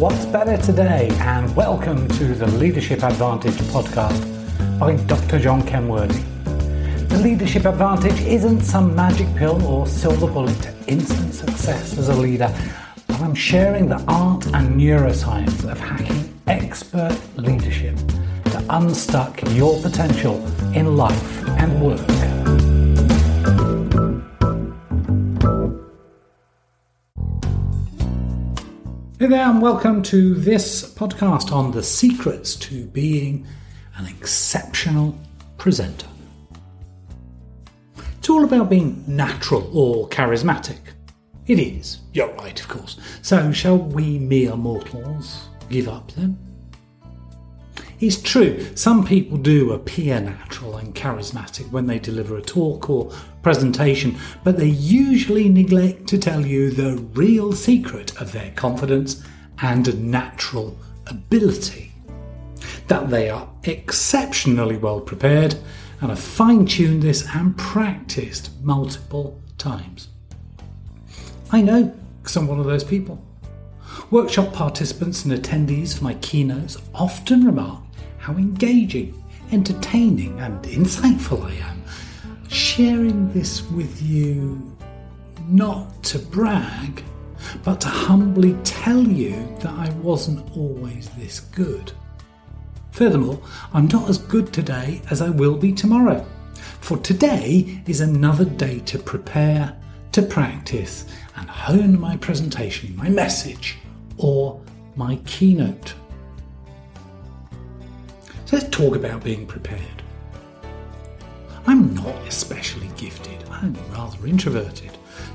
What's better today? And welcome to the Leadership Advantage podcast by Dr. John Kenworthy. The Leadership Advantage isn't some magic pill or silver bullet to instant success as a leader, but I'm sharing the art and neuroscience of hacking expert leadership to unstuck your potential in life and work. There, and welcome to this podcast on the secrets to being an exceptional presenter. It's all about being natural or charismatic. It is, you're right, of course. So, shall we mere mortals give up then? It's true, some people do appear natural and charismatic when they deliver a talk or presentation, but they usually neglect to tell you the real secret of their confidence and natural ability. That they are exceptionally well prepared and have fine tuned this and practiced multiple times. I know because I'm one of those people. Workshop participants and attendees for my keynotes often remark how engaging, entertaining, and insightful I am. Sharing this with you not to brag, but to humbly tell you that I wasn't always this good. Furthermore, I'm not as good today as I will be tomorrow. For today is another day to prepare, to practice, and hone my presentation, my message, or my keynote. Let's talk about being prepared. I'm not especially gifted, I'm rather introverted,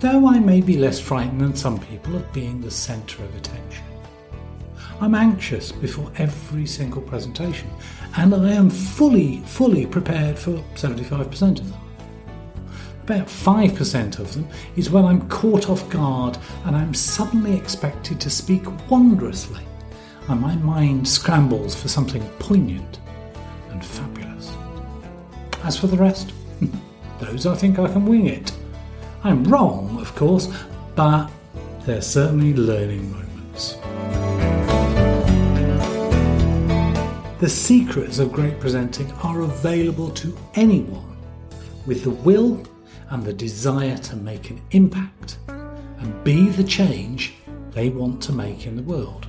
though I may be less frightened than some people of being the centre of attention. I'm anxious before every single presentation, and I am fully, fully prepared for 75% of them. About 5% of them is when I'm caught off guard and I'm suddenly expected to speak wondrously and my mind scrambles for something poignant and fabulous. As for the rest, those I think I can wing it. I'm wrong, of course, but they're certainly learning moments. The secrets of great presenting are available to anyone with the will and the desire to make an impact and be the change they want to make in the world.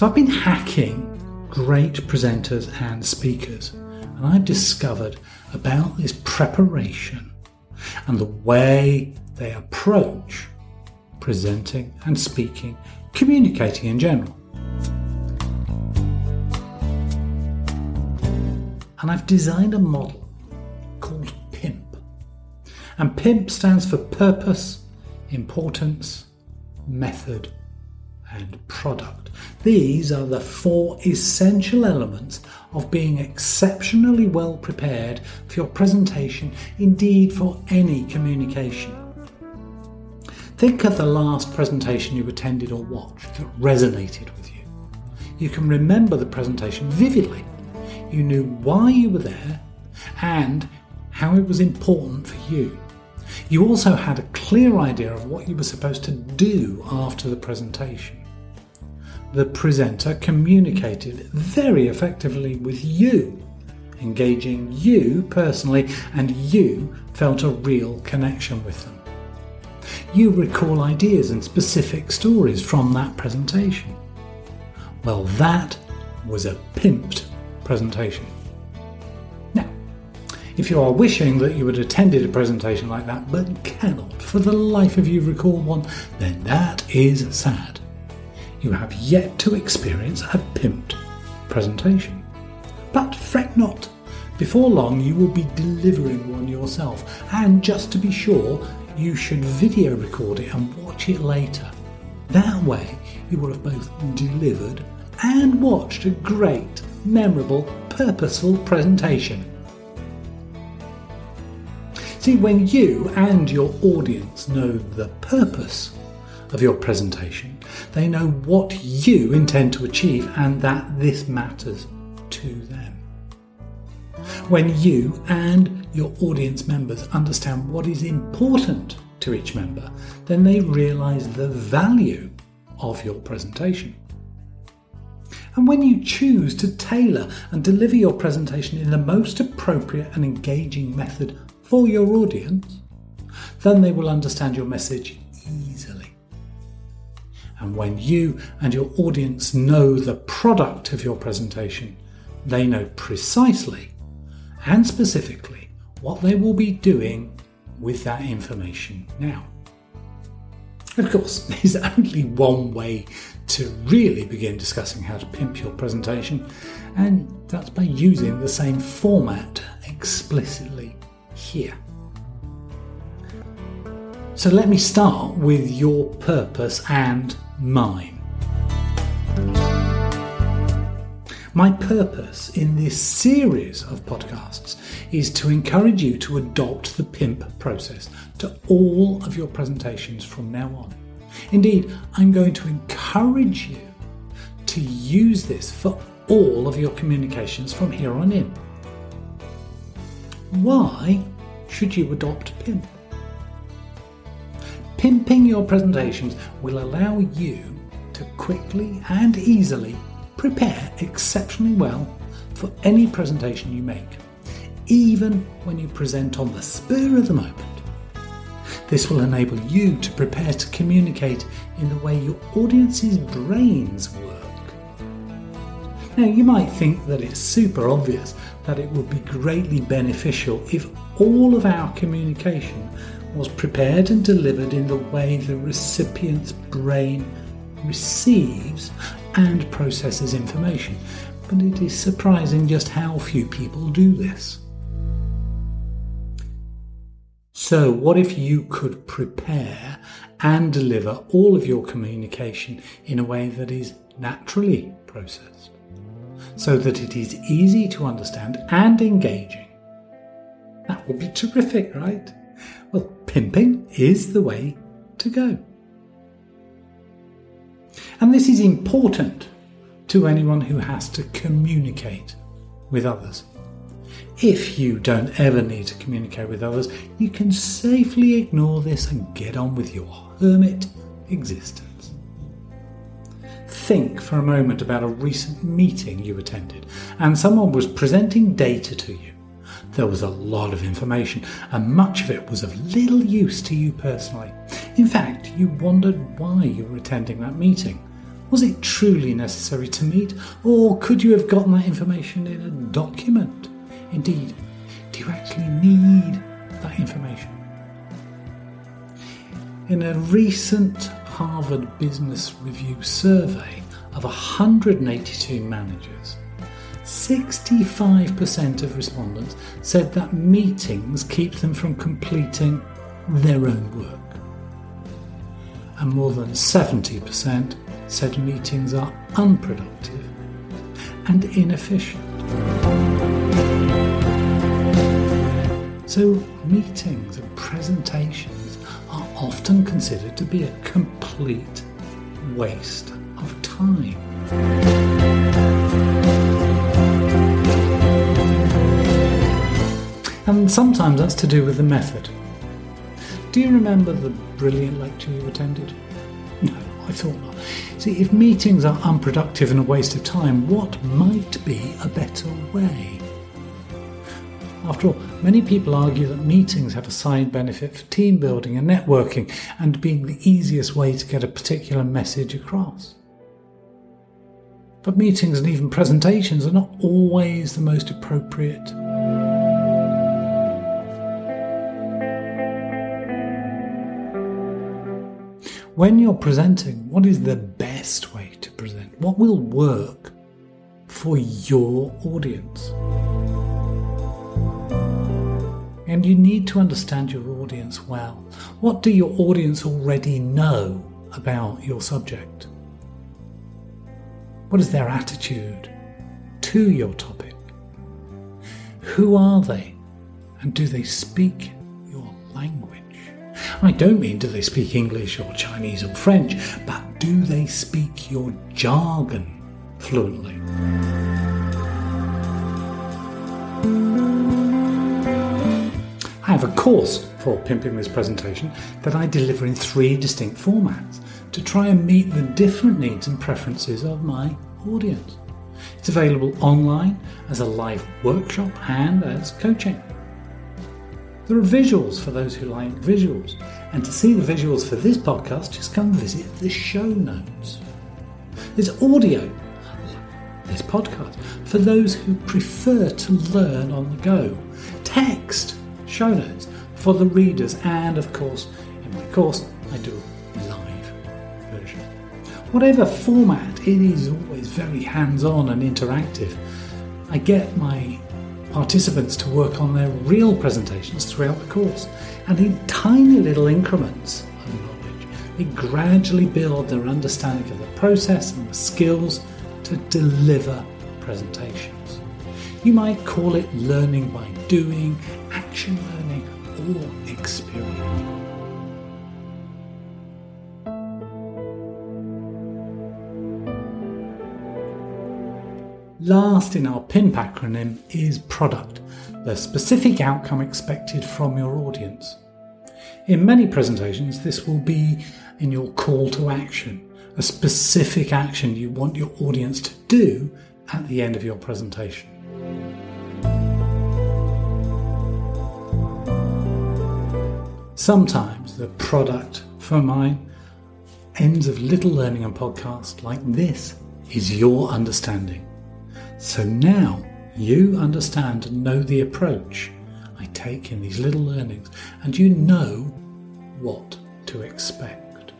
So I've been hacking great presenters and speakers, and I've discovered about this preparation and the way they approach presenting and speaking, communicating in general. And I've designed a model called PIMP. And PIMP stands for purpose, importance, method, and product. These are the four essential elements of being exceptionally well prepared for your presentation, indeed for any communication. Think of the last presentation you attended or watched that resonated with you. You can remember the presentation vividly. You knew why you were there and how it was important for you. You also had a clear idea of what you were supposed to do after the presentation. The presenter communicated very effectively with you, engaging you personally, and you felt a real connection with them. You recall ideas and specific stories from that presentation. Well, that was a pimped presentation. If you are wishing that you had attended a presentation like that but cannot for the life of you recall one, then that is sad. You have yet to experience a pimped presentation. But fret not. Before long, you will be delivering one yourself, and just to be sure, you should video record it and watch it later. That way, you will have both delivered and watched a great, memorable, purposeful presentation. See, when you and your audience know the purpose of your presentation, they know what you intend to achieve and that this matters to them. When you and your audience members understand what is important to each member, then they realise the value of your presentation. And when you choose to tailor and deliver your presentation in the most appropriate and engaging method for your audience, then they will understand your message easily. And when you and your audience know the product of your presentation, they know precisely and specifically what they will be doing with that information now. Of course, there's only one way to really begin discussing how to pimp your presentation, and that's by using the same format explicitly here. So let me start with your purpose and mine. My purpose in this series of podcasts is to encourage you to adopt the PIMP process to all of your presentations from now on. Indeed, I'm going to encourage you to use this for all of your communications from here on in. Why should you adopt PIMP? Pimping your presentations will allow you to quickly and easily prepare exceptionally well for any presentation you make, even when you present on the spur of the moment. This will enable you to prepare to communicate in the way your audience's brains work. Now, you might think that it's super obvious that it would be greatly beneficial if all of our communication was prepared and delivered in the way the recipient's brain receives and processes information, but it is surprising just how few people do this. So, what if you could prepare and deliver all of your communication in a way that is naturally processed, so that it is easy to understand and engaging? That would be terrific, right? Well, pimping is the way to go. And this is important to anyone who has to communicate with others. If you don't ever need to communicate with others, you can safely ignore this and get on with your hermit existence. Think for a moment about a recent meeting you attended and someone was presenting data to you. There was a lot of information, and much of it was of little use to you personally. In fact, you wondered why you were attending that meeting. Was it truly necessary to meet, or could you have gotten that information in a document? Indeed, do you actually need that information? In a recent Harvard Business Review survey of 182 managers, 65% of respondents said that meetings keep them from completing their own work. And more than 70% said meetings are unproductive and inefficient. So, meetings and presentations often considered to be a complete waste of time. And sometimes that's to do with the method. Do you remember the brilliant lecture you attended? No, I thought not. See, if meetings are unproductive and a waste of time, what might be a better way? After all, many people argue that meetings have a side benefit for team building and networking and being the easiest way to get a particular message across. But meetings and even presentations are not always the most appropriate. When you're presenting, what is the best way to present? What will work for your audience? And you need to understand your audience well. What do your audience already know about your subject? What is their attitude to your topic? Who are they? And do they speak your language? I don't mean do they speak English or Chinese or French, but do they speak your jargon fluently? Have a course for pimping this presentation that I deliver in three distinct formats to try and meet the different needs and preferences of my audience. It's available online as a live workshop and as coaching. There are visuals for those who like visuals, and to see the visuals for this podcast, just come visit the show notes. There's audio, this podcast, for those who prefer to learn on the go, text, show notes for the readers, and of course, in my course, I do a live version. Whatever format, it is always very hands on and interactive. I get my participants to work on their real presentations throughout the course, and in tiny little increments of knowledge, they gradually build their understanding of the process and the skills to deliver presentations. You might call it learning by doing, action learning, or experience. Last in our PIMP acronym is product, the specific outcome expected from your audience. In many presentations, this will be in your call to action, a specific action you want your audience to do at the end of your presentation. Sometimes the product for my ends of little learning and podcast like this is your understanding. So now you understand and know the approach I take in these little learnings, and you know what to expect.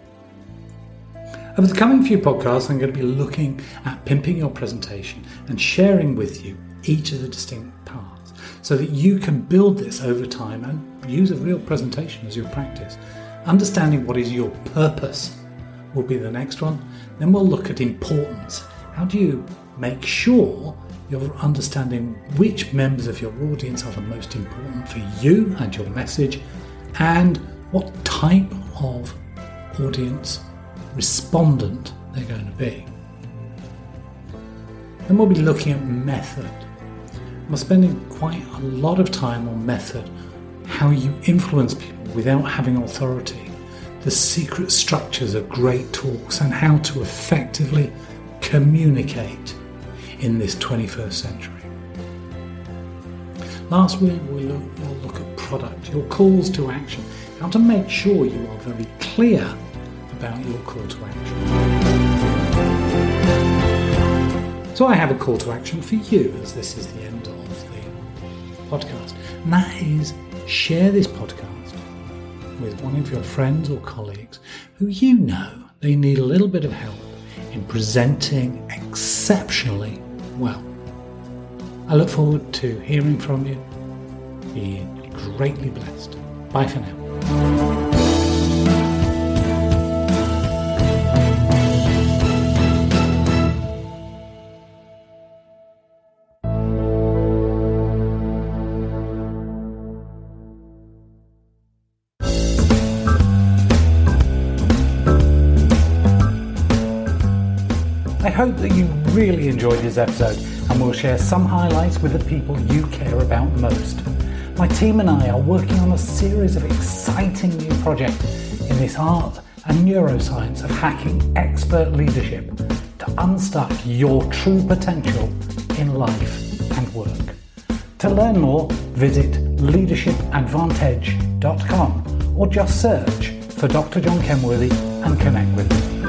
Over the coming few podcasts, I'm going to be looking at pimping your presentation and sharing with you each of the distinct parts so that you can build this over time and use a real presentation as your practice. Understanding what is your purpose will be the next one. Then we'll look at importance. How do you make sure you're understanding which members of your audience are the most important for you and your message, and what type of audience respondent they're going to be. Then we'll be looking at method. We're spending quite a lot of time on method, how you influence people without having authority, the secret structures of great talks, and how to effectively communicate in this 21st century. Last week look, we'll look at product, your calls to action, how to make sure you are very clear about your call to action. So I have a call to action for you as this is the end podcast. And that is share this podcast with one of your friends or colleagues who you know they need a little bit of help in presenting exceptionally well. I look forward to hearing from you. Be greatly blessed. Bye for now. Hope that you really enjoyed this episode and we'll share some highlights with the people you care about most. My team and I are working on a series of exciting new projects in this art and neuroscience of hacking expert leadership to unstuck your true potential in life and work. To learn more, visit leadershipadvantage.com or just search for Dr. John Kenworthy and connect with me.